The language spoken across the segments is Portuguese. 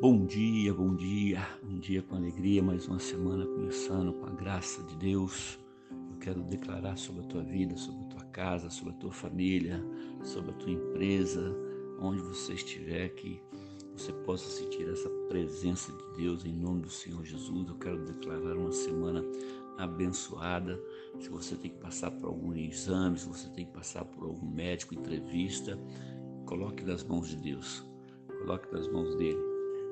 Bom dia, bom dia, um dia com alegria, mais uma semana começando com a graça de Deus. Eu quero declarar sobre a tua vida, sobre a tua casa, sobre a tua família, sobre a tua empresa, onde você estiver, que você possa sentir essa presença de Deus em nome do Senhor Jesus. Eu quero declarar uma semana abençoada. Se você tem que passar por algum exame, se você tem que passar por algum médico, entrevista, coloque nas mãos de Deus, coloque nas mãos dele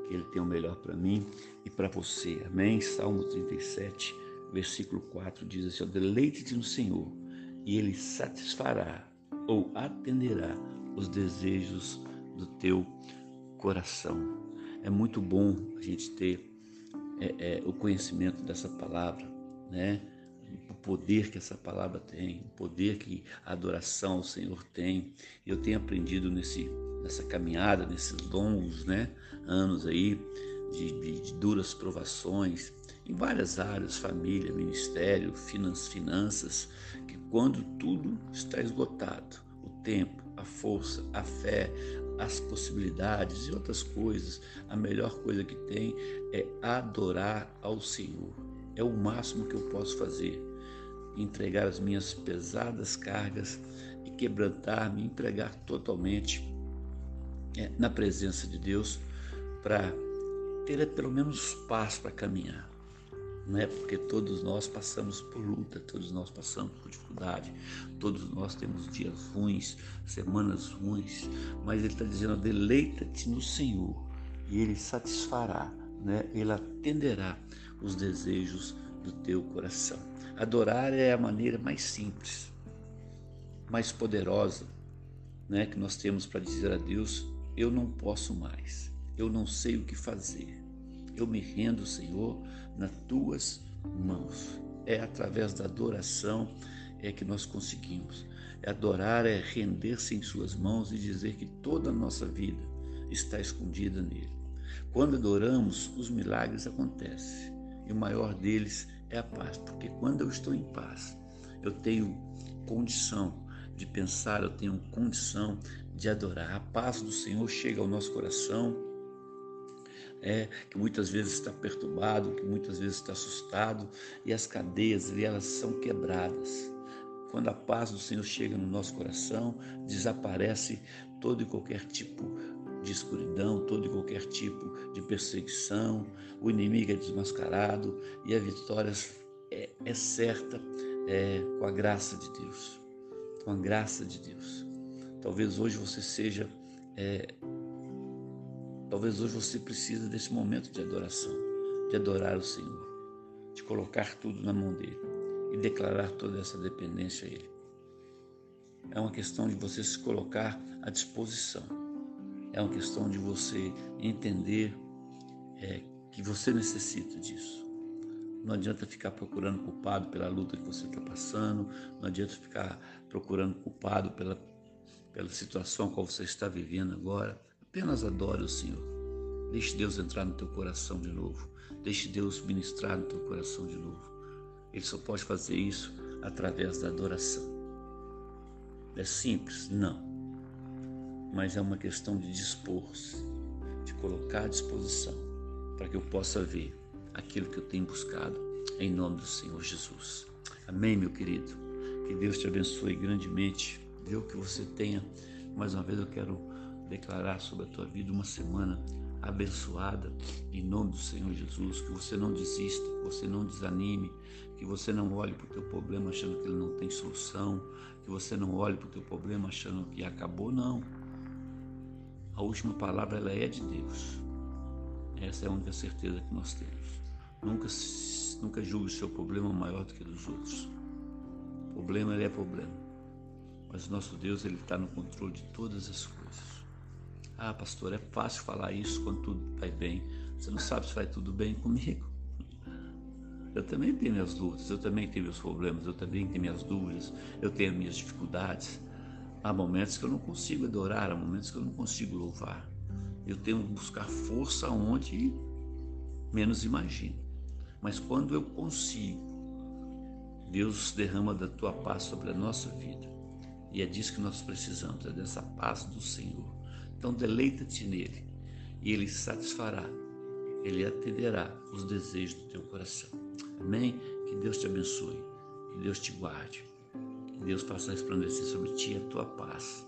que Ele tem o melhor para mim e para você. Amém? Salmo 37, versículo 4 diz assim: Deleite-te no Senhor e Ele satisfará ou atenderá os desejos do teu coração. É muito bom a gente ter é, é, o conhecimento dessa palavra, né? O poder que essa palavra tem, o poder que a adoração ao Senhor tem. Eu tenho aprendido nesse nessa caminhada, nesses longos né, anos aí de, de, de duras provações em várias áreas, família, ministério, finanças, que quando tudo está esgotado, o tempo, a força, a fé, as possibilidades e outras coisas, a melhor coisa que tem é adorar ao Senhor. É o máximo que eu posso fazer. Entregar as minhas pesadas cargas e quebrantar-me, entregar totalmente é, na presença de Deus para ter pelo menos paz para caminhar. Não é porque todos nós passamos por luta, todos nós passamos por dificuldade, todos nós temos dias ruins, semanas ruins, mas ele está dizendo: deleita-te no Senhor e ele satisfará, né? ele atenderá os desejos do teu coração. Adorar é a maneira mais simples, mais poderosa né, que nós temos para dizer a Deus eu não posso mais, eu não sei o que fazer. Eu me rendo, Senhor, nas tuas mãos. É através da adoração é que nós conseguimos. Adorar é render-se em suas mãos e dizer que toda a nossa vida está escondida nele. Quando adoramos, os milagres acontecem. E o maior deles é a paz, porque quando eu estou em paz, eu tenho condição de pensar, eu tenho condição de adorar. A paz do Senhor chega ao nosso coração, é, que muitas vezes está perturbado, que muitas vezes está assustado, e as cadeias elas são quebradas. Quando a paz do Senhor chega no nosso coração, desaparece todo e qualquer tipo de escuridão, todo e qualquer tipo de perseguição, o inimigo é desmascarado e a vitória é, é certa é, com a graça de Deus com a graça de Deus. Talvez hoje você seja, é, talvez hoje você precisa desse momento de adoração, de adorar o Senhor, de colocar tudo na mão dele e declarar toda essa dependência a Ele. É uma questão de você se colocar à disposição. É uma questão de você entender é, que você necessita disso. Não adianta ficar procurando culpado pela luta que você está passando, não adianta ficar procurando culpado pela, pela situação qual você está vivendo agora. Apenas adore o Senhor. Deixe Deus entrar no teu coração de novo. Deixe Deus ministrar no teu coração de novo. Ele só pode fazer isso através da adoração. É simples? Não. Mas é uma questão de dispor-se, de colocar à disposição, para que eu possa ver aquilo que eu tenho buscado, em nome do Senhor Jesus. Amém, meu querido. Que Deus te abençoe grandemente. Viu que você tenha, mais uma vez eu quero declarar sobre a tua vida uma semana abençoada em nome do Senhor Jesus, que você não desista, que você não desanime, que você não olhe para o teu problema achando que ele não tem solução, que você não olhe para o teu problema achando que acabou, não. A última palavra ela é de Deus. Essa é a única certeza que nós temos. Nunca, nunca julgue o seu problema maior do que dos outros. Problema ele é problema. Mas o nosso Deus ele está no controle de todas as coisas. Ah, pastor, é fácil falar isso quando tudo vai bem. Você não sabe se vai tudo bem comigo. Eu também tenho minhas lutas, eu também tenho meus problemas, eu também tenho minhas dúvidas, eu tenho minhas dificuldades. Há momentos que eu não consigo adorar, há momentos que eu não consigo louvar. Eu tenho que buscar força onde menos imagino. Mas quando eu consigo, Deus derrama da tua paz sobre a nossa vida. E é disso que nós precisamos, é dessa paz do Senhor. Então deleita-te nele e Ele satisfará, Ele atenderá os desejos do teu coração. Amém? Que Deus te abençoe, que Deus te guarde, Deus faça resplandecer sobre ti a tua paz.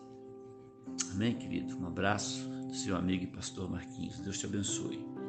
Amém, querido? Um abraço do seu amigo e pastor Marquinhos. Deus te abençoe.